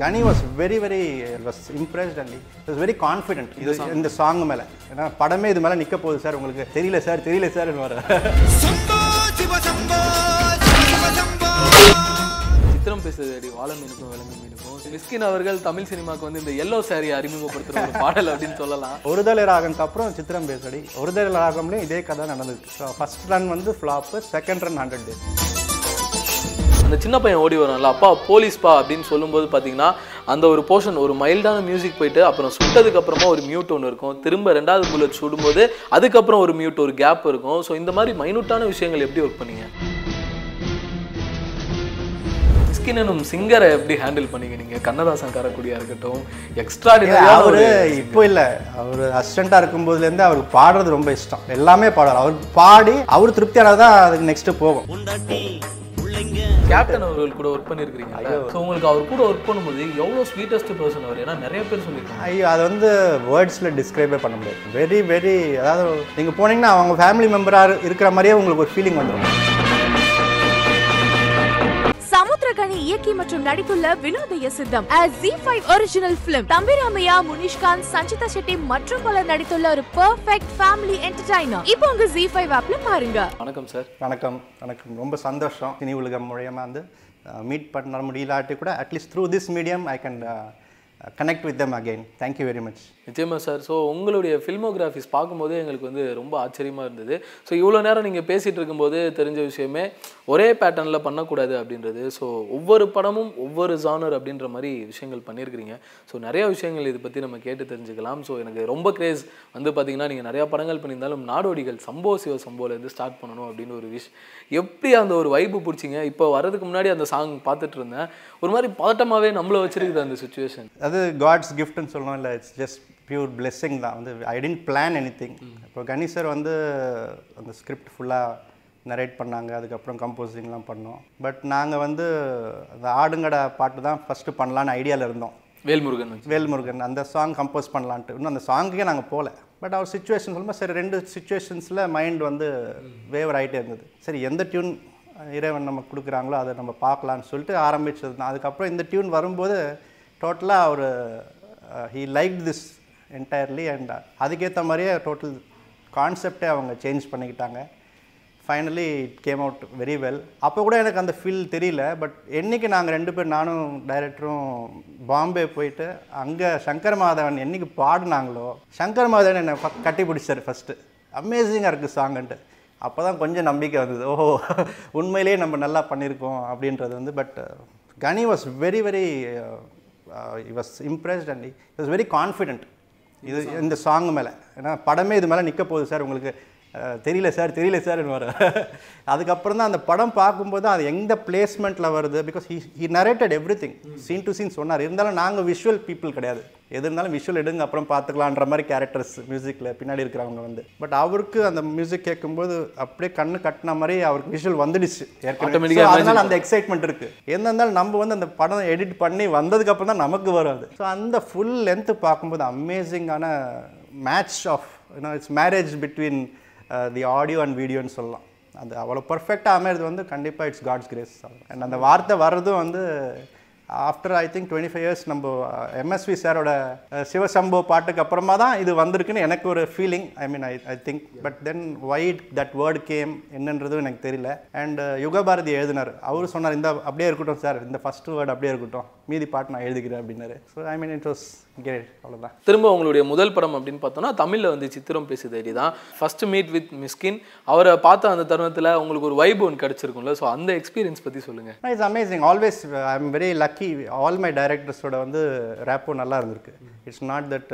Kani was very very was impressed and was very confident இது இந்த song மேலே. ஏன்னா படமே இது மேலே நிற்க போகுது சார் உங்களுக்கு தெரியல சார் தெரியல சார் வர. சித்திரம் பேசுதடி வாழ மீனுக்கும் விலங்கு மீனுக்கும். மிஸ்கின் அவர்கள் தமிழ் சினிமாக்கு வந்து இந்த எல்லோ சாரி அறிமுகப்படுத்துற ஒரு பாடல் அப்படின்னு சொல்லலாம். ஒருதலை ராகம்க்கு அப்புறம் சித்திரம் பேசடி ஒருதலை ராகம்லேயும் இதே கதை நடந்துருக்கு ஸோ ஃபர்ஸ்ட் ரன் வந்து flop second run hundred days அந்த சின்ன பையன் ஓடி வரான்ல அப்பா போலீஸ்பா அப்படின்னு சொல்லும்போது பார்த்தீங்கன்னா அந்த ஒரு போர்ஷன் ஒரு மைல்டான மியூசிக் போயிட்டு அப்புறம் சுட்டதுக்கு அப்புறமா ஒரு மியூட் ஒன்று இருக்கும். திரும்ப ரெண்டாவது புல்லட் சுடும்போது அதுக்கப்புறம் ஒரு மியூட் ஒரு கேப் இருக்கும். ஸோ இந்த மாதிரி மைனூட்டான விஷயங்கள் எப்படி ஒர்க் பண்ணீங்க? மிஸ்கினும் சிங்கரை எப்படி ஹேண்டில் பண்ணீங்க நீங்க? கண்ணதாசன் காரக்குடியா இருக்கட்டும் எக்ஸ்ட்ரா அவரு இப்போ இல்ல. அவர் அசிஸ்டண்டா இருக்கும் போதுலேருந்து அவருக்கு பாடுறது ரொம்ப இஷ்டம். எல்லாமே பாடுவார். அவர் பாடி அவர் திருப்தியானது தான் அதுக்கு நெக்ஸ்ட் போகும். கேப்டன் அவர்கள் கூட ஒர்க் பண்ணியிருக்கீங்க ஸோ உங்களுக்கு அவர் கூட ஒர்க் பண்ணும்போது எவ்வளோ ஸ்வீட்டஸ்ட் பர்சன் அவர்? ஏன்னா நிறைய பேர் சொல்லியிருக்காங்க. ஐயோ அது வந்து வேர்ட்ஸில் டிஸ்கிரைபே பண்ண முடியாது. வெரி வெரி அதாவது நீங்கள் போனீங்கன்னா அவங்க ஃபேமிலி மெம்பராக இருக்கிற மாதிரியே உங்களுக்கு ஒரு ஃபீலிங் வந்துடும் இயக்கி மற்றும் நடித்துள்ள Vinodhaya Sitham Zee five original film Thambi Ramaiah Munishkanth Sanchita Shetty மற்றும் பலர் நடித்துள்ள ஒரு பெர்ஃபெக்ட் ஃபேமிலி என்டர்டைனர் இப்போ உங்க ஜி ஃபைவ் ஆப்ல பாருங்க. வணக்கம் சார் வணக்கம். வணக்கம். ரொம்ப சந்தோஷம் சினி உலகம் மூலியமா வந்து மீட் பண்ண முடியலாட்டி கூட at least through this medium I can connect with them again thank you very much நிச்சயமாக சார். ஸோ உங்களுடைய ஃபில்மோகிராஃபிஸ் பார்க்கும்போது எங்களுக்கு வந்து ரொம்ப ஆச்சரியமாக இருந்தது. ஸோ இவ்வளோ நேரம் நீங்கள் பேசிகிட்டு இருக்கும்போது தெரிஞ்ச விஷயமே ஒரே பேட்டர்னில் பண்ணக்கூடாது அப்படின்றது. ஸோ ஒவ்வொரு படமும் ஒவ்வொரு ஜானர் அப்படின்ற மாதிரி விஷயங்கள் பண்ணியிருக்கிறீங்க. ஸோ நிறைய விஷயங்கள் இதை பற்றி நம்ம கேட்டு தெரிஞ்சுக்கலாம். ஸோ எனக்கு ரொம்ப கிரேஸ் வந்து பார்த்தீங்கன்னா நீங்கள் நிறையா படங்கள் பண்ணியிருந்தாலும் நாடோடிகள் சம்போ சிவ சம்போலேருந்து ஸ்டார்ட் பண்ணணும் அப்படின்னு ஒரு விஷ் எப்படி அந்த ஒரு வைப்பு பிடிச்சிங்க? இப்போ வர்றதுக்கு முன்னாடி அந்த சாங் பார்த்துட்டு இருந்தேன். ஒரு மாதிரி பதட்டமாகவே நம்மளை வச்சிருக்குது அந்த சுச்சுவேஷன் அது காட்ஸ் கிஃப்ட்னு சொல்லலாம் இல்லை இட்ஸ் ஜஸ்ட் பியூர் பிளெஸ்ஸிங் தான். வந்து I didn't plan anything இப்போ கணேசர் வந்து அந்த ஸ்கிரிப்ட் ஃபுல்லாக நரேட் பண்ணாங்க. அதுக்கப்புறம் கம்போசிங்லாம் பண்ணோம். பட் நாங்கள் வந்து அந்த ஆடுங்கடை பாட்டு தான் ஃபஸ்ட்டு பண்ணலான்னு ஐடியாவில் இருந்தோம். வேல்முருகன் வேல்முருகன் அந்த சாங் கம்போஸ் பண்ணலான்ட்டு. இன்னும் அந்த சாங்குக்கே நாங்கள் போகல. பட் அவர் சுச்சுவேஷன் சொல்லும்போது சரி ரெண்டு சுச்சுவேஷன்ஸில் மைண்ட் வந்து வேவர் ஆகிட்டே இருந்தது. சரி எந்த டியூன் இறைவன் நமக்கு கொடுக்குறாங்களோ அதை நம்ம பார்க்கலான்னு சொல்லிட்டு ஆரம்பிச்சது தான் அதுக்கப்புறம் இந்த டியூன் வரும்போது டோட்டலாக அவர் he like this entirely and அதுக்கேற்ற மாதிரியே டோட்டல் கான்செப்டே அவங்க சேஞ்ச் பண்ணிக்கிட்டாங்க. Finally it came out very well அப்போ கூட எனக்கு அந்த ஃபீல் தெரியல பட் என்னைக்கு நாங்கள் ரெண்டு பேர் நானும் டைரக்டரும் பாம்பே போயிட்டு அங்கே சங்கர் மாதவன் என்னைக்கு பாடினாங்களோ சங்கர் மாதவன் என்னை கட்டி பிடிச்சார் ஃபஸ்ட்டு அமேசிங்காக இருக்குது சாங்குன்ட்டு அப்போ தான் கொஞ்சம் நம்பிக்கை வந்தது. ஓஹோ உண்மையிலேயே நம்ம நல்லா பண்ணியிருக்கோம் அப்படின்றது வந்து but Kani was very very was impressed and was very confident இது இந்த சாங் மேலே. ஏன்னா படமே இது மேலே நிற்க போகுது சார் உங்களுக்கு. தெரியல சார் தெரியல சார் வர அதுக்கப்புறம் தான் அந்த படம் பார்க்கும்போது அது எந்த பிளேஸ்மெண்ட்டில் வருது? Because he he narrated everything scene to scene சொன்னார். இருந்தாலும் நாங்கள் விஷுவல் பீப்புள் கிடையாது. எது இருந்தாலும் விஷுவல் எடுங்க அப்புறம் பார்த்துக்கலான்ற மாதிரி கேரக்டர்ஸ் மியூசிக்கில் பின்னாடி இருக்கிறவங்க வந்து. பட் அவருக்கு அந்த மியூசிக் கேட்கும்போது அப்படியே கண்ணு கட்டின மாதிரி அவருக்கு விஷுவல் வந்துடுச்சு. ஏற்கனவே. அதனால அந்த எக்ஸைட்மெண்ட் இருக்கு. என்ன இருந்தாலும் நம்ம வந்து அந்த படம் எடிட் பண்ணி வந்ததுக்கு அப்புறம் தான் நமக்கு வரும் அது ஸோ அந்த ஃபுல் லென்த் பார்க்கும்போது அமேசிங்கான match of you know it's marriage between the audio and வீடியோன்னு சொல்லலாம். அது அவ்வளோ பர்ஃபெக்டாக அமையிறது வந்து கண்டிப்பாக இட்ஸ் காட்ஸ் கிரேஸ் அண்ட் அந்த வார்த்தை வர்றதும் வந்து after I think twenty five years நம்ம எம்எஸ்வி சாரோட சிவசம்போ பாட்டுக்கு அப்புறமா தான் இது வந்திருக்குன்னு எனக்கு ஒரு feeling I mean I I think but then why that word came என்னன்றதும் எனக்கு தெரியல. அண்ட் யுகபாரதி எழுதினார். அவர் சொன்னார் இந்த அப்படியே இருக்கட்டும் சார் இந்த ஃபர்ஸ்ட் வேர்டு அப்படியே இருக்கட்டும். மீதி பாட்டு நான் எழுதிக்கிறேன் அப்படின்னாரு. So I mean it was great அவ்வளோதான் திரும்ப உங்களுடைய முதல் படம் அப்படின்னு பார்த்தோம்னா தமிழில் வந்து சித்திரம் பேசுதடி தான். ஃபர்ஸ்ட் மீட் வித் மிஸ்கின் அவரை பார்த்த அந்த தருணத்தில் உங்களுக்கு ஒரு வைப் ஒன்று கிடச்சிருக்கும்ல. ஸோ அந்த எக்ஸ்பீரியன்ஸ் பற்றி சொல்லுங்கள் it's amazing always I am very lucky all my டைரக்டர்ஸோட வந்து ரேப்போ நல்லா இருந்திருக்கு. இட்ஸ் நாட் தட்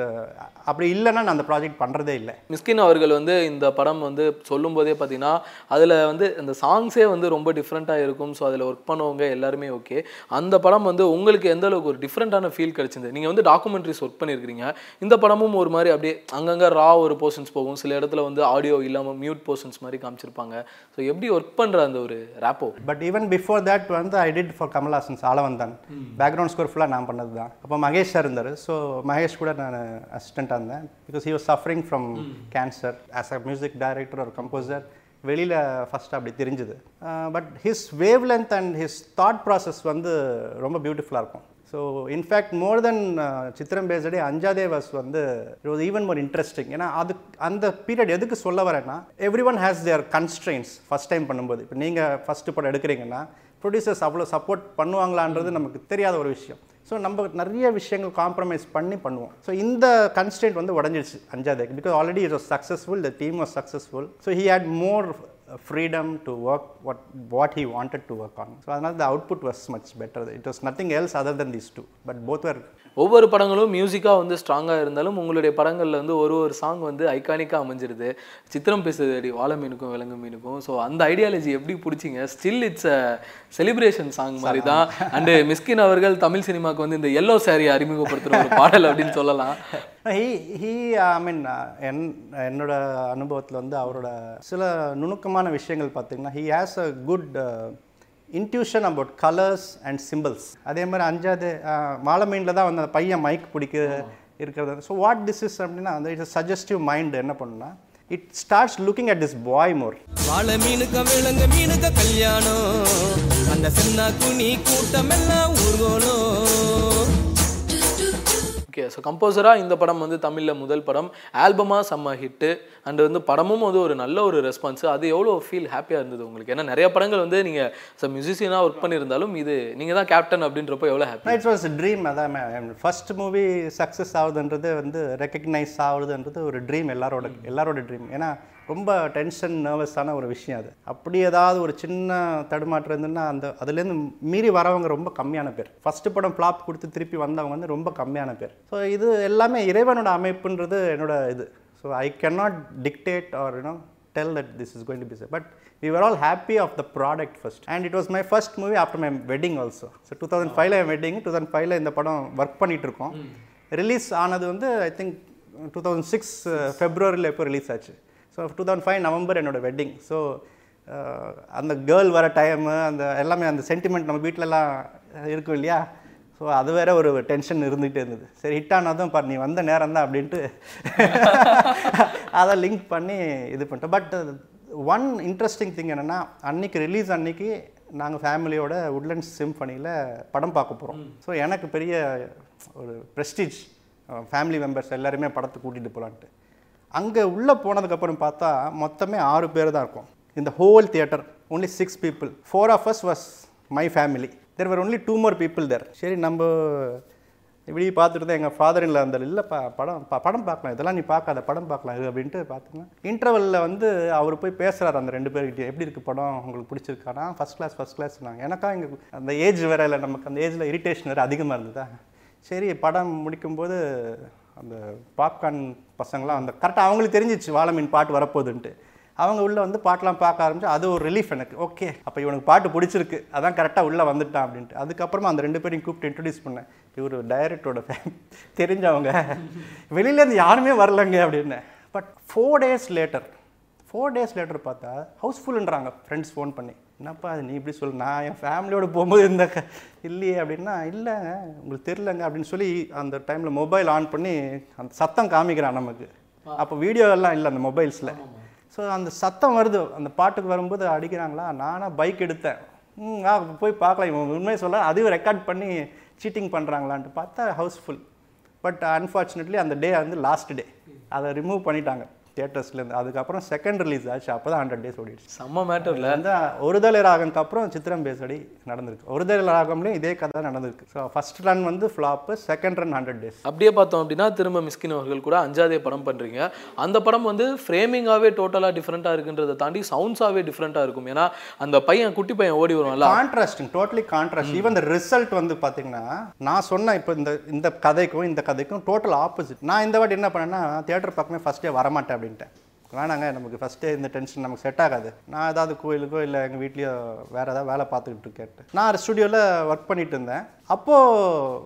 அப்படி இல்லைன்னா நான் அந்த ப்ராஜெக்ட் பண்ணுறதே இல்லை. மிஸ்கின் அவர்கள் வந்து இந்த படம் வந்து சொல்லும்போதே பார்த்தீங்கன்னா அதில் வந்து அந்த சாங்ஸே வந்து ரொம்ப டிஃப்ரெண்ட்டாக இருக்கும். ஸோ அதில் ஒர்க் பண்ணவங்க எல்லாருமே ஓகே அந்த படம் வந்து உங்களுக்கு எந்த அளவுக்கு ஒரு டிஃப்ரெண்ட்டான ஃபீல் கிடைச்சிருந்தது நீங்கள் வந்து டாக்குமெண்ட்ரிஸ் ஒர்க் பண்ணியிருக்கிறீங்க. இந்த படமும் ஒரு மாதிரி அப்படியே அங்கங்கே ரா ஒரு போர்ஷன்ஸ் போகும். சில இடத்துல வந்து ஆடியோ இல்லாமல் மியூட் போர்ஷன்ஸ் மாதிரி காமிச்சிருப்பாங்க. ஸோ எப்படி ஒர்க் பண்ணுற அந்த ஒரு rapport but even before that வந்து I did for Kamal Haasan's Aalavandhan background score ஃபுல்லாக நான் பண்ணது தான் அப்போ மகேஷ் சார் இருந்தார். ஸோ மகேஷ் கூட நான் அசிஸ்டண்ட்டாக இருந்தேன். Because he was suffering from cancer as a music director ஒரு கம்போசர் வெளியில் ஃபஸ்ட்டு அப்படி தெரிஞ்சுது. But his wavelength and his thought process வந்து ரொம்ப பியூட்டிஃபுல்லாக இருக்கும். ஸோ இன்ஃபேக்ட் மோர் தென் சித்திரம் பேசடே அஞ்சாதே வாஸ் வந்து it was even more interesting ஏன்னா அது அந்த பீரியட் எதுக்கு சொல்ல வரேன்னா everyone has their constraints first time பண்ணும்போது. இப்போ நீங்கள் ஃபஸ்ட்டு படம் எடுக்கிறீங்கன்னா ப்ரொடியூசர்ஸ் அவ்வளோ சப்போர்ட் பண்ணுவாங்களான்றது நமக்கு தெரியாத ஒரு விஷயம். ஸோ நம்ம நிறைய விஷயங்கள் காம்ப்ரமைஸ் பண்ணி பண்ணுவோம். ஸோ இந்த கன்ஸ்டன்ட் வந்து உடஞ்சிருச்சு அஞ்சாதேக்கு because already it was successful the team was successful so he had more freedom to work what what he wanted to work on so அதனால் the output was much better it was nothing else other than these two but both were ஒவ்வொரு படங்களும் மியூசிக்காக வந்து ஸ்ட்ராங்காக இருந்தாலும் உங்களுடைய படங்களில் வந்து ஒரு ஒரு சாங் வந்து ஐகானிக்காக அமைஞ்சிருது. சித்திரம் பேசுது அடி வாழை மீனுக்கும் விலங்கு மீனுக்கும். ஸோ அந்த ஐடியாலஜி எப்படி பிடிச்சிங்க? Still it's a celebration song மாதிரி தான் அண்டு மிஸ்கின் அவர்கள் தமிழ் சினிமாவுக்கு வந்து இந்த எல்லோ சாரி அறிமுகப்படுத்துகிற ஒரு பாடல் அப்படின்னு சொல்லலாம். ஹீ ஹீ ஐ மீன் என் என்னோட அனுபவத்தில் வந்து அவரோட சில நுணுக்கமான விஷயங்கள் பார்த்தீங்கன்னா he has a good intuition about colours and symbols அதே மாதிரி அஞ்சாவது மாலமீனில் தான் வந்து அந்த பையன் மைக் பிடிக்க இருக்கிறது. ஸோ வாட் திஸ் இஸ் அப்படின்னா அந்த இட்ஸ் சஜஸ்டிவ் மைண்ட் என்ன பண்ணுன்னா it starts looking at this boy more வாழை மீனுக்க விலங்கு மீனுக்க கல்யாணம். அந்த சின்ன குனி கூட்டம் எல்லாம் ஊர்கோலம். ஓகே ஸோ கம்போசராக இந்த படம் வந்து தமிழில் முதல் படம். ஆல்பமாக செம்ம ஹிட்டு அண்ட் வந்து படமும் வந்து ஒரு நல்ல ஒரு ரெஸ்பான்ஸ் அது எவ்வளோ ஃபீல் ஹாப்பியாக இருந்தது உங்களுக்கு? ஏன்னா நிறைய படங்கள் வந்து நீங்கள் ஸோ மியூசிஷியனாக ஒர்க் பண்ணியிருந்தாலும் இது நீங்கள் தான் கேப்டன் அப்படின்றப்போ எவ்வளோ ஹாப்பி இட்ஸ் வாஸ் ட்ரீம் அதான் ஃபர்ஸ்ட் மூவி சக்ஸஸ் ஆகுதுன்றது வந்து ரெக்கக்னைஸ் ஆகுதுன்றது ஒரு ட்ரீம் எல்லாரோட எல்லாரோட ட்ரீம் ஏன்னா ரொம்ப டென்ஷன் நர்வஸான ஒரு விஷயம் அது. அப்படி ஏதாவது ஒரு சின்ன தடுமாற்றம் இருந்துன்னா அந்த அதுலேருந்து மீறி வரவங்க ரொம்ப கம்மியான பேர். ஃபர்ஸ்ட் படம் ஃப்ளாப் கொடுத்து திருப்பி வந்தவங்க வந்து ரொம்ப கம்மியான பேர். ஸோ இது எல்லாமே இறைவனோட அமைப்புன்றது என்னோட இது. So I cannot dictate or you know tell that this is going to be so. But we were all happy of the product first. And it was my first movie after my wedding also. So 2005ல என் wedding two thousand ஃபைவ்ல இந்த படம் work பண்ணிட்டு இருக்கோம். Release ஆனது வந்து I think two thousand six ஃபெப்ரவரியில் எப்போ ரிலீஸ் ஆச்சு? So two thousand five November என்னோட வெட்டிங் ஸோ அந்த கேர்ள் வர டைமு அந்த எல்லாமே அந்த சென்டிமெண்ட் நம்ம வீட்டிலலாம் இருக்கும் இல்லையா? ஸோ அது வேற ஒரு டென்ஷன் இருந்துகிட்டே இருந்தது. சரி ஹிட் ஆனதும் பாரு நீ வந்த நேரம் தான் அப்படின்ட்டு அதை லிங்க் பண்ணி இது பண்ணிட்டோம். பட் ஒன் இன்ட்ரெஸ்டிங் திங் என்னென்னா அன்னைக்கு ரிலீஸ் அன்னைக்கு நாங்கள் ஃபேமிலியோட உட்லண்ட்ஸ் சிம்ஃபனியில் படம் பார்க்க போகிறோம் ஸோ எனக்கு பெரிய ஒரு ப்ரெஸ்டீஜ் ஃபேமிலி மெம்பர்ஸ் எல்லாருமே படத்துக்கு கூட்டிகிட்டு போகலான்ட்டு அங்கே உள்ளே போனதுக்கப்புறம் பார்த்தா மொத்தமே ஆறு பேர் தான் இருக்கும். இந்த whole theatre only six people four of us was my family there were only two more people there சரி நம்ம இப்படி பார்த்துட்டு தான் எங்கள் ஃபாதர் இல்லை அந்த இல்லைப்பா படம் ப- படம் பார்க்கலாம். இதெல்லாம் நீ பார்க்காத படம் பார்க்கலாம் இது அப்படின்ட்டு பார்த்தீங்கன்னா இன்டர்வலில் வந்து அவர் போய் பேசுகிறார் அந்த ரெண்டு பேர்கிட்ட எப்படி இருக்குது படம்? உங்களுக்கு பிடிச்சிருக்கானா ஃபஸ்ட் கிளாஸ் ஃபஸ்ட் கிளாஸ் நாங்கள் எனக்கா இங்கே அந்த ஏஜ் வேற இல்லை. நமக்கு அந்த ஏஜில் இரிட்டேஷன் வேறு அதிகமாக இருந்ததா? சரி படம் முடிக்கும்போது அந்த பாப்கார்ன் பசங்களாம் அந்த கரெக்டாக அவங்களுக்கு தெரிஞ்சிச்சு வாழமீன் பாட்டு வரப்போகுதுன்ட்டு. அவங்க உள்ளே வந்து பாட்டெலாம் பார்க்க ஆரம்பிச்சு அது ஒரு ரிலீஃப் எனக்கு. ஓகே அப்போ இவனுக்கு பாட்டு பிடிச்சிருக்கு. அதான் கரெக்டாக உள்ளே வந்துட்டான் அப்படின்ட்டு. அதுக்கப்புறமா அந்த ரெண்டு பேரையும் கூப்பிட்டு இன்ட்ரடியூஸ் பண்ணேன். இவர் டைரக்டரோட தெரிஞ்சவங்க. வெளியிலேருந்து யாருமே வரலங்க அப்படின்னு. But four days later four days later பார்த்தா ஹவுஸ்ஃபுல்ன்றாங்க ஃப்ரெண்ட்ஸ் ஃபோன் பண்ணி. என்னப்பா அது நீ இப்படி சொல்லு நான் என் ஃபேமிலியோட போகும்போது இந்த இல்லையே அப்படின்னா இல்லைங்க உங்களுக்கு தெரிலங்க அப்படின்னு சொல்லி அந்த டைமில் மொபைல் ஆன் பண்ணி அந்த சத்தம் காமிக்கிறான் நமக்கு. அப்போ வீடியோ எல்லாம் இல்லை அந்த மொபைல்ஸில் ஸோ அந்த சத்தம் வருது. அந்த பாட்டுக்கு வரும்போது அடிக்கிறாங்களா? நானாக பைக் எடுத்தேன். ம் ஆ போய் பார்க்கலாம். இவன் உண்மையை சொல்ல அதையும் ரெக்கார்ட் பண்ணி சீட்டிங் பண்ணுறாங்களான்ட்டு பார்த்தா ஹவுஸ்ஃபுல் பட் அன்ஃபார்ச்சுனேட்லி அந்த டே வந்து லாஸ்ட் டே அதை ரிமூவ் பண்ணிட்டாங்க. தியேட்டர்ஸ்லேருந்து. அதுக்கப்புறம் செகண்ட் ரிலீஸ் ஆச்சு அப்போ தான் ஹண்ட்ரட் டேஸ் ஓடிடுச்சு. செம்ம மேட்டர்ல வந்து ஒருதலை ராகம்க்கு அப்புறம் சித்திரம் பேசடி நடந்திருக்கு. ஒருதலை ராகம்லேயும் இதே கதை தான் நடந்திருக்கு. ஸோ ஃபர்ஸ்ட் ரன் வந்து flop second run hundred days அப்படியே பார்த்தோம் அப்படின்னா திரும்ப மிஸ்கின் அவர்கள் கூட அஞ்சாதே படம் பண்ணுறீங்க அந்த படம் வந்து ஃப்ரேமிங்காகவே டோட்டலாக டிஃப்ரெண்ட்டாக இருக்குன்றதை தாண்டி சவுண்ட்ஸாகவே டிஃப்ரெண்ட்டாக இருக்கும். ஏன்னா அந்த பையன் குட்டி பையன் ஓடி வருவான்ல. கான்ட்ராஸ்டிங் டோட்டலி கான்ட்ராஸ்ட் ஈவன் இந்த ரிசல்ட் வந்து பார்த்தீங்கன்னா நான் சொன்ன இப்போ இந்த இந்த கதைக்கும் இந்த கதைக்கும் டோட்டல் ஆப்போசிட் நான் இந்த வாட்டி என்ன பண்ணேன்னா தியேட்டர் பக்கமே ஃபர்ஸ்ட் டே வரமாட்டேன் அப்படின்ட்டேன். வேணாங்க நமக்கு ஃபஸ்ட்டே இந்த டென்ஷன் நமக்கு செட் ஆகாது. நான் ஏதாவது கோயிலுக்கோ இல்லை எங்கள் வீட்லேயோ வேறு ஏதாவது வேலை பார்த்துக்கிட்டு இருக்கேன் நான் ஸ்டுடியோவில் ஒர்க் பண்ணிட்டு இருந்தேன். அப்போது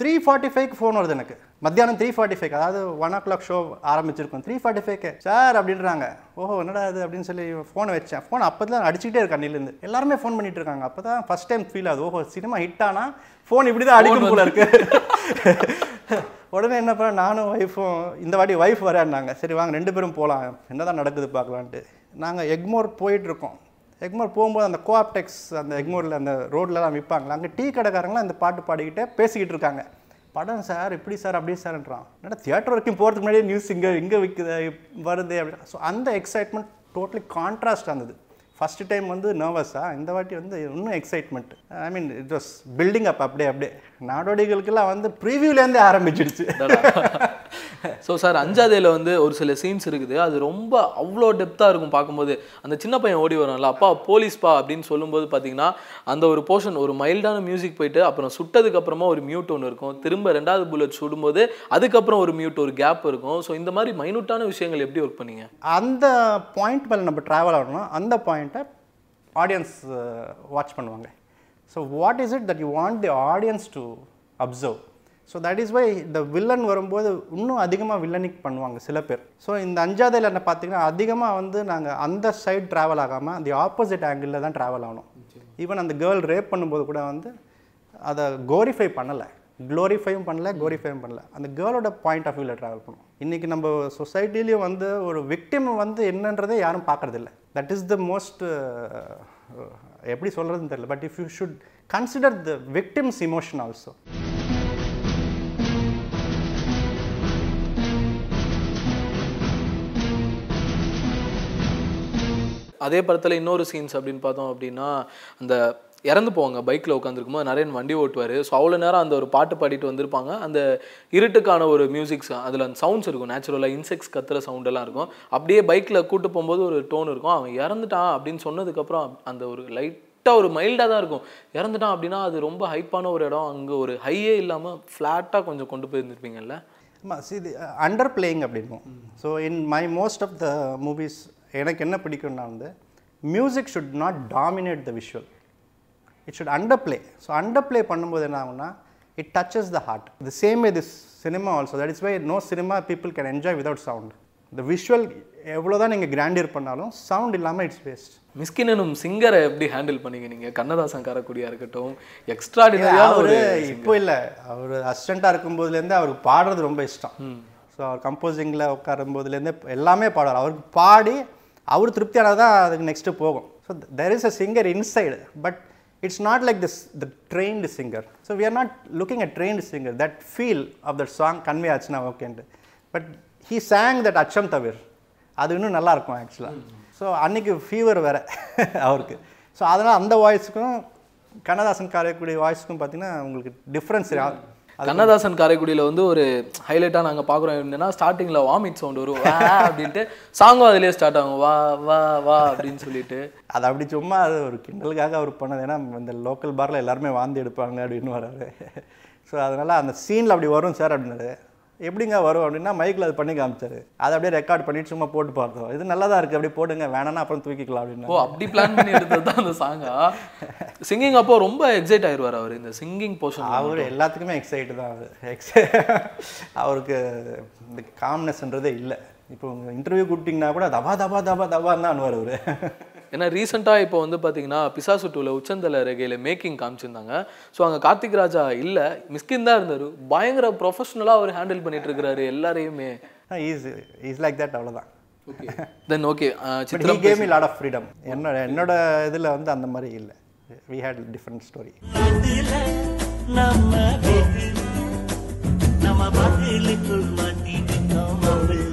த்ரீ ஃபார்ட்டி ஃபைவ்க்கு ஃபோன் வருது எனக்கு. மத்தியானம் த்ரீ ஃபார்ட்டி ஃபைவ் அதாவது ஒன் ஓ கிளாக் ஷோ ஆரம்பிச்சிருக்கோம். த்ரீ ஃபார்ட்டி ஃபைவ்க்கு சார் அப்படின்றாங்க. ஓஹோ என்னடா இது? அப்படின்னு சொல்லி ஃபோனை வச்சேன். ஃபோன் அப்போ தான் அடிச்சுக்கிட்டே இருக்கேன் அன்னிலேருந்து எல்லாருமே ஃபோன் பண்ணிட்டு இருக்காங்க. அப்போ தான் ஃபஸ்ட் டைம் ஃபீல் ஆகுது. ஓஹோ சினிமா ஹிட் ஆனா ஃபோன் இப்படி தான் அடிக்கும் போல இருக்கு. உடனே என்ன பண்ண நானும் ஒய்ஃபும் இந்த வாட்டி ஒய்ஃப் வரேன்னாங்க சரி வாங்க ரெண்டு பேரும் போகலாம் என்னதான் நடக்குது பார்க்கலான்ட்டு. நாங்கள் எக்மோர் போயிட்டுருக்கோம் எக்மோர் போகும்போது அந்த கோஆப்டெக்ஸ் அந்த எக்மோரில் அந்த ரோட்லலாம் விற்பாங்களா அங்கே டீ கடைக்காரங்களாம் இந்த பாட்டு பாடிக்கிட்டே பேசிக்கிட்டு இருக்காங்க. படம் சார் இப்படி சார் அப்படி சார்ன்றான். என்னடா தியேட்டர் வரைக்கும் போகிறதுக்கு முன்னாடியே நியூஸ் இங்கே இங்கே விற்குது வருது அப்படி. ஸோ அந்த எக்ஸைட்மெண்ட் டோட்டலி கான்ட்ராஸ்ட் இருந்தது ஃபஸ்ட்டு டைம் வந்து நர்வஸா இந்த வாட்டி வந்து இன்னும் excitement I mean it was building up அப்படியே அப்படியே. நாடோடிகளுக்கெல்லாம் வந்து ப்ரீவியூலேருந்தே ஆரம்பிச்சிடுச்சு. ஸோ சார் அஞ்சாதேல வந்து ஒரு சில சீன்ஸ் இருக்குது. அது ரொம்ப அவ்வளோ டெப்த்தாக இருக்கும் பார்க்கும்போது. அந்த சின்ன பையன் ஓடி வரும்ல அப்பா போலீஸ்பா அப்படின்னு சொல்லும்போது பார்த்தீங்கன்னா அந்த ஒரு போர்ஷன் ஒரு மைல்டான மியூசிக் போயிட்டு அப்புறம் சுட்டதுக்கு அப்புறமா ஒரு மியூட் ஒன்று இருக்கும். திரும்ப ரெண்டாவது புல்லட் சுடும்போது அதுக்கப்புறம் ஒரு மியூட் ஒரு கேப் இருக்கும். ஸோ இந்த மாதிரி மைனூட்டான விஷயங்கள் எப்படி ஒர்க் பண்ணீங்க? அந்த பாயிண்ட் மேலே நம்ம ட்ராவல் ஆகணும் அந்த பாயிண்ட்டை ஆடியன்ஸ் வாட்ச் பண்ணுவாங்க. So what is it that you want the audience to observe so that is why இந்த வில்லன் வரும்போது இன்னும் அதிகமாக வில்லனிக் பண்ணுவாங்க சில பேர். ஸோ இந்த அஞ்சாவதில் என்ன பார்த்தீங்கன்னா அதிகமாக வந்து நாங்கள் அந்த சைடு ட்ராவல் ஆகாமல் அந்த ஆப்போசிட் ஆங்கிளில் தான் ட்ராவல் ஆகணும். ஈவன் அந்த கேர்ள் ரேப் பண்ணும்போது கூட வந்து அதை கோரிஃபை பண்ணலை. க்ளோரிஃபையும் பண்ணல கோரிஃபையும் பண்ணல. அந்த கேர்ளோட பாயிண்ட் ஆஃப் வியூவில் ட்ராவல் பண்ணும் இன்றைக்கி நம்ம சொசைட்டிலையும் வந்து ஒரு விக்டிம் வந்து என்னன்றதே யாரும் பார்க்கறதில்ல. தட் இஸ் த மோஸ்ட் எப்படி சொல்கிறதுன்னு தெரியல. But if you should consider the victims emotion also அதே படத்தில் இன்னொரு சீன்ஸ் அப்படின்னு பார்த்தோம் அப்படின்னா அந்த இறந்து போவாங்க பைக்கில் உட்காந்துருக்கும் போது நிறைய வண்டி ஓட்டுவார். ஸோ அவ்வளோ நேரம் அந்த ஒரு பாட்டு பாடிட்டு வந்திருப்பாங்க. அந்த இருட்டுக்கான ஒரு மியூசிக்ஸ் அதில் அந்த சவுண்ட்ஸ் இருக்கும். நேச்சுரலாக இன்செக்ட்ஸ் கத்துற சவுண்டெல்லாம் இருக்கும். அப்படியே பைக்கில் கூட்டு போகும்போது ஒரு டோன் இருக்கும். அவன் இறந்துட்டான் அப்படின்னு சொன்னதுக்கப்புறம் அந்த ஒரு லைட்டாக ஒரு மைல்டாக தான் இருக்கும். இறந்துட்டான் அப்படின்னா அது ரொம்ப ஹைப்பான ஒரு இடம். அங்கே ஒரு ஹையே இல்லாமல் ஃப்ளாட்டாக கொஞ்சம் கொண்டு போயிருந்துருப்பீங்கல்ல? See underplaying அப்படின்வோம் so in my most of the movies எனக்கு என்ன பிடிக்கும்னா வந்து music should not dominate the visual it should underplay so underplay பண்ணும்போது என்ன ஆகும்னா it touches the heart the same way this cinema also that is why no cinema people can enjoy without sound இந்த visual எவ்வளோ தான் நீங்கள் grandeur பண்ணாலும் sound இல்லாமல் it's waste மிஸ்கின் எனும் சிங்கரை எப்படி ஹேண்டில் பண்ணீங்க நீங்கள் கண்ணதாசன் காரக்குடியா இருக்கட்டும் எக்ஸ்ட்ராடினரியான அவரு இப்போ இல்லை அவர் அசிஸ்டண்ட்டாக இருக்கும்போதுலேருந்து அவருக்கு பாடுறது ரொம்ப இஷ்டம். ஸோ அவர் கம்போசிங்கில் உட்காரும் போதுலேருந்தே எல்லாமே பாடுவார். அவருக்கு பாடி அவர் திருப்தியானது தான் அதுக்கு நெக்ஸ்ட்டு போகும். So there is a singer inside but it's not like this the trained singer so we are not looking a trained singer that feel of that song convey ஆச்சுன்னா ஓகேன்ட்டு பட் ஹீ சாங் தட் அச்சம் தவிர் அது இன்னும் நல்லா இருக்கும் ஆக்சுவலாக so அன்னைக்கு ஃபீவர் வேறு அவருக்கு. ஸோ அதனால் அந்த வாய்ஸுக்கும் கண்ணதாசன் காரைக்குடி வாய்ஸுக்கும் பார்த்தீங்கன்னா உங்களுக்கு டிஃப்ரென்ஸ் கண்ணதாசன் காரைக்குடியில் வந்து ஒரு ஹைலைட்டாக நாங்கள் பார்க்குறோம். என்னன்னா ஸ்டார்டிங்கில் வாமிட் சவுண்ட் வரும். வா அப்படின்ட்டு சாங்கும் அதிலே ஸ்டார்ட் ஆகும். வா வா வா அப்படின்னு சொல்லிட்டு. அது அப்படி சும்மா அது ஒரு கிண்டலுக்காக அவர் பண்ணது. ஏன்னா இந்த லோக்கல் பாரில் எல்லாருமே வாந்தி எடுப்பாங்க அப்படின்னு வராரு ஸோ அதனால் அந்த சீனில் அப்படி வரும் சார் அப்படின்னாரு எப்படிங்க வரும் அப்படின்னா மைக்கில் அது பண்ணி காமிச்சாரு. அதை அப்படியே ரெக்கார்ட் பண்ணிட்டு சும்மா போட்டு பார்த்தோம். இது நல்லா தான் இருக்குது அப்படியே போடுங்க. வேணாம்னா அப்புறம் தூக்கிக்கலாம் ஓ அப்படின்னு அப்படி பிளான் பண்ணி எடுத்தது தான் அந்த சாங்கா சிங்கிங் அப்போ ரொம்ப எக்ஸைட் ஆயிடுவார் அவர். இந்த சிங்கிங் போர்ஷன் அவர் எல்லாத்துக்குமே எக்ஸைட்டு தான் அவர். எக்ஸ் அவருக்கு இந்த காம்னஸ்ன்றதே இல்லை. இப்போ உங்கள் இன்டர்வியூ கூப்பிட்டிங்கன்னா கூட தபா தபா தபா தபான்னு தான் அனுவார் அவர். ஏன்னா ரீசெண்டாக இப்போ வந்து பார்த்தீங்கன்னா பிசாசு டூவில் உச்சந்தல ரேகையில் மேக்கிங் காமிச்சிருந்தாங்க. ஸோ அங்கே கார்த்திக் ராஜா இல்லை மிஸ்கின் தான் இருந்தார். பயங்கர ப்ரொஃபஷனலாக அவர் ஹேண்டில் பண்ணிட்டு இருக்கிறாரு எல்லாரையுமே. ஈஸ் இஸ் லைக் தட் அவ்வளோதான் then okay Chithram came lot of freedom என்னோட என்னோட இதில் வந்து அந்த மாதிரி இல்லை. வி ஹேட் டிஃப்ரெண்ட் ஸ்டோரி நம்ம நம்ம பதிலுக்குள் மாட்டிக்கிட்டோம். தன்னானா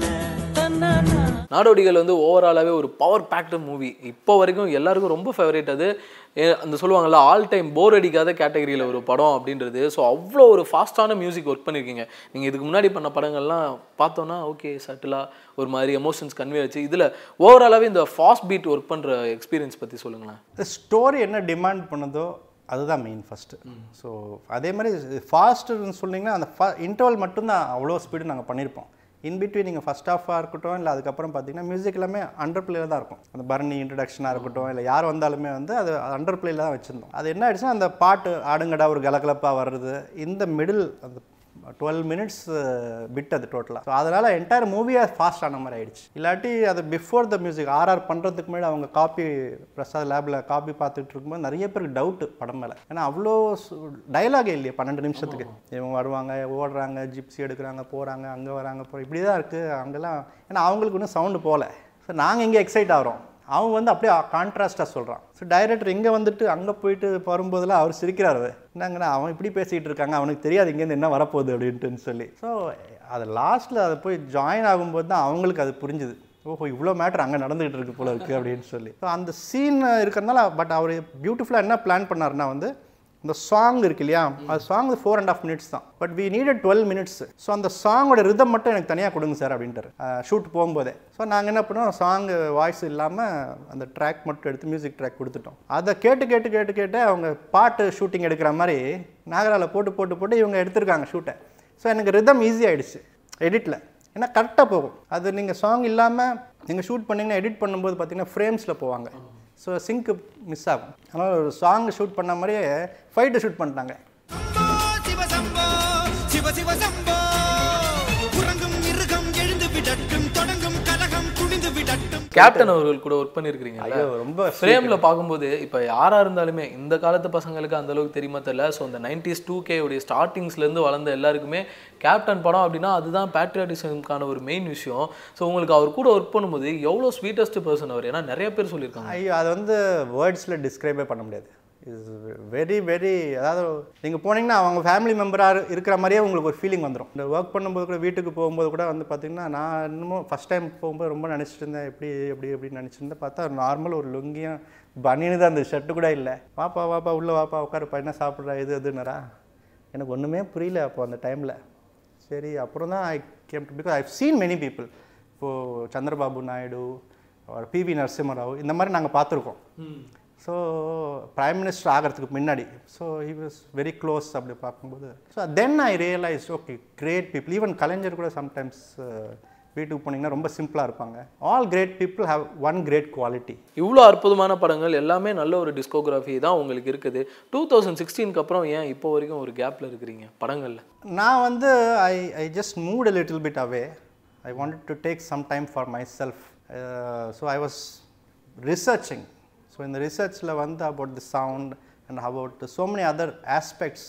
நாடோடிகள் வந்து ஓவராலாகவே ஒரு பவர் பேக்டு மூவி இப்போ வரைக்கும் எல்லாருக்கும் ரொம்ப ஃபேவரேட் அது. அந்த சொல்லுவாங்கல்ல ஆல் டைம் போர் அடிக்காத கேட்டகரியில் ஒரு படம் அப்படின்றது. ஸோ அவ்வளோ ஒரு ஃபாஸ்ட்டான மியூசிக் ஒர்க் பண்ணியிருக்கீங்க நீங்கள் இதுக்கு முன்னாடி பண்ண படங்கள்லாம் பார்த்தோன்னா ஓகே சட்டிலாக ஒரு மாதிரி எமோஷன்ஸ் கன்வே ஆச்சு. இதில் ஓவராலாகவே இந்த ஃபாஸ்ட் பீட் ஒர்க் பண்ணுற எக்ஸ்பீரியன்ஸ் பற்றி சொல்லுங்களேன். இந்த ஸ்டோரி என்ன டிமாண்ட் பண்ணுதோ அதுதான் மெயின் ஃபஸ்ட்டு ஸோ அதே மாதிரி ஃபாஸ்ட்டுன்னு சொன்னீங்கன்னா அந்த ஃபா இன்டர்வல் மட்டும்தான் அவ்வளோ ஸ்பீடு நாங்கள் பண்ணியிருப்போம் இன்பிட்வீன் நீங்கள் ஃபஸ்ட் ஆஃபாக இருக்கட்டும் இல்லை அதுக்கப்புறம் பார்த்தீங்கன்னா மியூசிக் எல்லாமே அண்டர் பிளேயில் தான் இருக்கும். அந்த பரணி இன்ட்ரடக்ஷனாக இருக்கட்டும் இல்லை யார் வந்தாலுமே வந்து அது அண்டர் பிளேயில் தான் வச்சுருந்தோம். அது என்ன ஆயிடுச்சுன்னா அந்த பாட்டு ஆடுங்கடா ஒரு கலகலப்பாக வர்றது இந்த மிடில் அந்த டுவெல் மினிட்ஸ் பிட் அது டோட்டலாக ஸோ அதனால் என்டையர் மூவியாக ஃபாஸ்ட் ஆன மாதிரி ஆயிடுச்சு. இல்லாட்டி அது பிஃபோர் த மியூசிக் ஆர்ஆர் பண்ணுறதுக்கு முன்னாடி அவங்க காப்பி பிரசாத் லேபில் காப்பி பார்த்துட்டு இருக்கும்போது நிறைய பேருக்கு டவுட்டு படம் மேலே. ஏன்னா அவ்வளோ டைலாகே இல்லையே பன்னெண்டு நிமிஷத்துக்கு. இவங்க வருவாங்க ஓடுறாங்க ஜிப்ஸி எடுக்கிறாங்க போகிறாங்க அங்கே வராங்க போ இப்படி தான் இருக்குது அங்கெல்லாம். ஏன்னா அவங்களுக்கு இன்னும் சவுண்டு போகல ஸோ நாங்கள் இங்கே எக்ஸைட் ஆகிறோம். அவன் வந்து அப்படியே கான்ட்ராஸ்டாக சொல்கிறான் ஸோ டைரக்டர் இங்கே வந்துட்டு அங்கே போயிட்டு வரும்போதெல்லாம் அவர் சிரிக்கிறாரு. என்னங்கன்னா அவன் இப்படி பேசிகிட்டு இருக்காங்க அவனுக்கு தெரியாது இங்கேருந்து என்ன வரப்போகுது அப்படின்ட்டுன்னு சொல்லி. ஸோ அது லாஸ்ட்டில் அதை போய் ஜாயின் ஆகும்போது தான் அவங்களுக்கு அது புரிஞ்சுது. ஓஹோ இவ்வளோ மேட்ரு அங்கே நடந்துகிட்டு இருக்கு போல இருக்குது அப்படின்னு சொல்லி. ஸோ அந்த சீன் இருக்கிறதுனால பட் அவர் பியூட்டிஃபுல்லாக என்ன பிளான் பண்ணாருன்னா வந்து இந்த சாங் இருக்கு இல்லையா? அது song four and half minutes தான். But we needed twelve minutes so அந்த சாங்கோட ரிதம் மட்டும் எனக்கு தனியாக கொடுங்க சார் அப்படின்ட்டார். ஷூட் போகும்போதே. ஸோ நாங்கள் என்ன பண்ணோம்? சாங் வாய்ஸ் இல்லாமல் அந்த ட்ராக் மட்டும் எடுத்து மியூசிக் ட்ராக் கொடுத்துட்டோம். அதை கேட்டு கேட்டு கேட்டு கேட்டு அவங்க பாட்டு ஷூட்டிங் எடுக்கிற மாதிரி நாகரால போட்டு போட்டு போட்டு இவங்க எடுத்திருக்காங்க ஷூட்டை ஸோ எனக்கு ரிதம் ஈஸி ஆயிடுச்சு. எடிட்டில் ஏன்னா கரெக்டாக போகும். அது நீங்கள் சாங் இல்லாமல் நீங்கள் ஷூட் பண்ணீங்கன்னா எடிட் பண்ணும்போது பார்த்தீங்கன்னா ஃப்ரேம்ஸில் போவாங்க. ஸோ சிங்க் மிஸ் ஆகும். அதனால் ஒரு சாங் ஷூட் பண்ண மாதிரியே ஃபைட்டு ஷூட் பண்ணிட்டாங்க. சிவ சிவ சம்போ. உறங்கும் மிருகம் எழுந்து விடட்டும் தொடங்கும் கேப்டன் அவர்கள் கூட ஒர்க் பண்ணியிருக்கிறீங்க ரொம்ப ஃப்ரேம்ல பார்க்கும்போது இப்போ யாரா இருந்தாலுமே இந்த காலத்து பசங்களுக்கு அந்த அளவுக்கு தெரியுமா தெரியல. ஸோ இந்த நைன்டிஸ் டூ கே உடைய ஸ்டார்டிங்ஸ்ல இருந்து வளர்ந்த எல்லாருக்குமே கேப்டன் படம் அப்படின்னா அதுதான் பேட்ரியாட்டிசம்க்கான ஒரு மெயின் விஷயம். ஸோ உங்களுக்கு அவர் கூட ஒர்க் பண்ணும்போது எவ்வளோ ஸ்வீட்டஸ்ட் பர்சன் அவர்? ஏன்னா நிறைய பேர் சொல்லியிருக்காங்க. ஐயோ அது வந்து வேர்ட்ஸில் டிஸ்கிரைபே பண்ண முடியாது. இஸ் வெரி வெரி அதாவது நீங்கள் போனீங்கன்னா அவங்க ஃபேமிலி மெம்பராக இருக்கிற மாதிரியே உங்களுக்கு ஒரு ஃபீலிங் வந்துடும் இந்த ஒர்க் பண்ணும்போது கூட வீட்டுக்கு போகும்போது கூட வந்து பார்த்தீங்கன்னா நான் இன்னமும் ஃபஸ்ட் டைம் போகும்போது ரொம்ப நினச்சிட்டு இருந்தேன் எப்படி எப்படி எப்படின்னு நினச்சிருந்தேன் பார்த்தா நார்மல் ஒரு லுங்கியும் பனியனு தான் அந்த ஷர்ட்டு கூட இல்லை. வாப்பா வாப்பா உள்ளே வாப்பா உட்காருப்பா என்ன சாப்பிட்றா இது இதுன்னரா எனக்கு ஒன்றுமே புரியல அப்போ அந்த டைமில் சரி அப்புறம் தான் I came to because I seen many people இப்போது சந்திரபாபு நாயுடு பிவி நரசிம்மராவ் இந்த மாதிரி நாங்கள் பார்த்துருக்கோம். ஸோ பிரைம் மினிஸ்டர் ஆகிறதுக்கு முன்னாடி so he was very close அப்படி பார்க்கும்போது. So then I realise okay great people even Kalaignar கூட சம்டைம்ஸ் வீட்டுக்கு போனீங்கன்னா ரொம்ப சிம்பிளாக இருப்பாங்க. All great people have one great quality இவ்வளோ அற்புதமான படங்கள் எல்லாமே நல்ல ஒரு டிஸ்கோகிராஃபி தான் உங்களுக்கு இருக்குது. டூ தௌசண்ட் சிக்ஸ்டீனுக்கு அப்புறம் ஏன் இப்போ வரைக்கும் ஒரு கேப்ல இருக்கிறீங்க படங்கள்ல? நான் வந்து I I just moved a little bit away I wanted to take some time for myself so I was researching so இந்த ரிசர்ச்சில் வந்து about the sound and about so many other aspects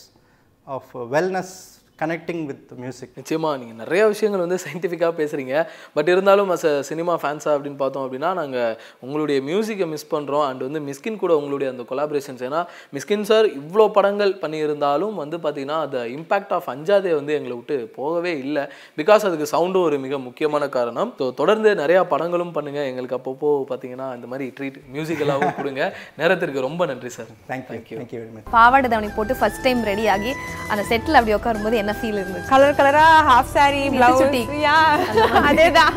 of wellness connecting with music நிச்சயமா நீங்க நிறைய விஷயங்கள் வந்து சயின்டிஃபிக்காக பேசுறீங்க. But இருந்தாலும் அஸ் சினிமா ஃபேன்ஸா அப்படின்னு பார்த்தோம் அப்படின்னா நாங்க உங்களுடைய மியூசிக்கை மிஸ் பண்றோம். அண்ட் வந்து மிஸ்கின் கூட உங்களுடைய அந்த கொலாபரேஷன்ஸ் ஏன்னா மிஸ்கின் சார் இவ்வளோ படங்கள் பண்ணியிருந்தாலும் வந்து பார்த்தீங்கன்னா அந்த இம்பாக்ட் ஆஃப் அஞ்சாதே வந்து எங்களை விட்டு போகவே இல்லை. பிகாஸ் அதுக்கு சவுண்டும் ஒரு மிக முக்கியமான காரணம். ஸோ தொடர்ந்து நிறையா படங்களும் பண்ணுங்க. எங்களுக்கு அப்பப்போ பார்த்தீங்கன்னா இந்த மாதிரி ட்ரீட் மியூசிக்கலாகவும் கொடுங்க. நேரத்திற்கு ரொம்ப நன்றி சார் தேங்க்யூ தேங்க்யூ பாவாடை தவணி போட்டு ஃபர்ஸ்ட் டைம் ரெடி ஆகி அந்த செட்டில் அப்படி உட்காரும்போது என்ன ஃபீல் இருந்துச்சு. கலர் கலரா ஹாஃப் சாரி பிளவுஸ். யா அதேதான்.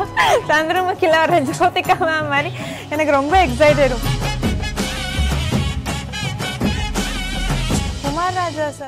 சந்திரமுகில ஒரு ஜோதிகா மேம் மாதிரி. எனக்கு ரொம்ப எக்ஸைட்டடும் குமார் ராஜா சார்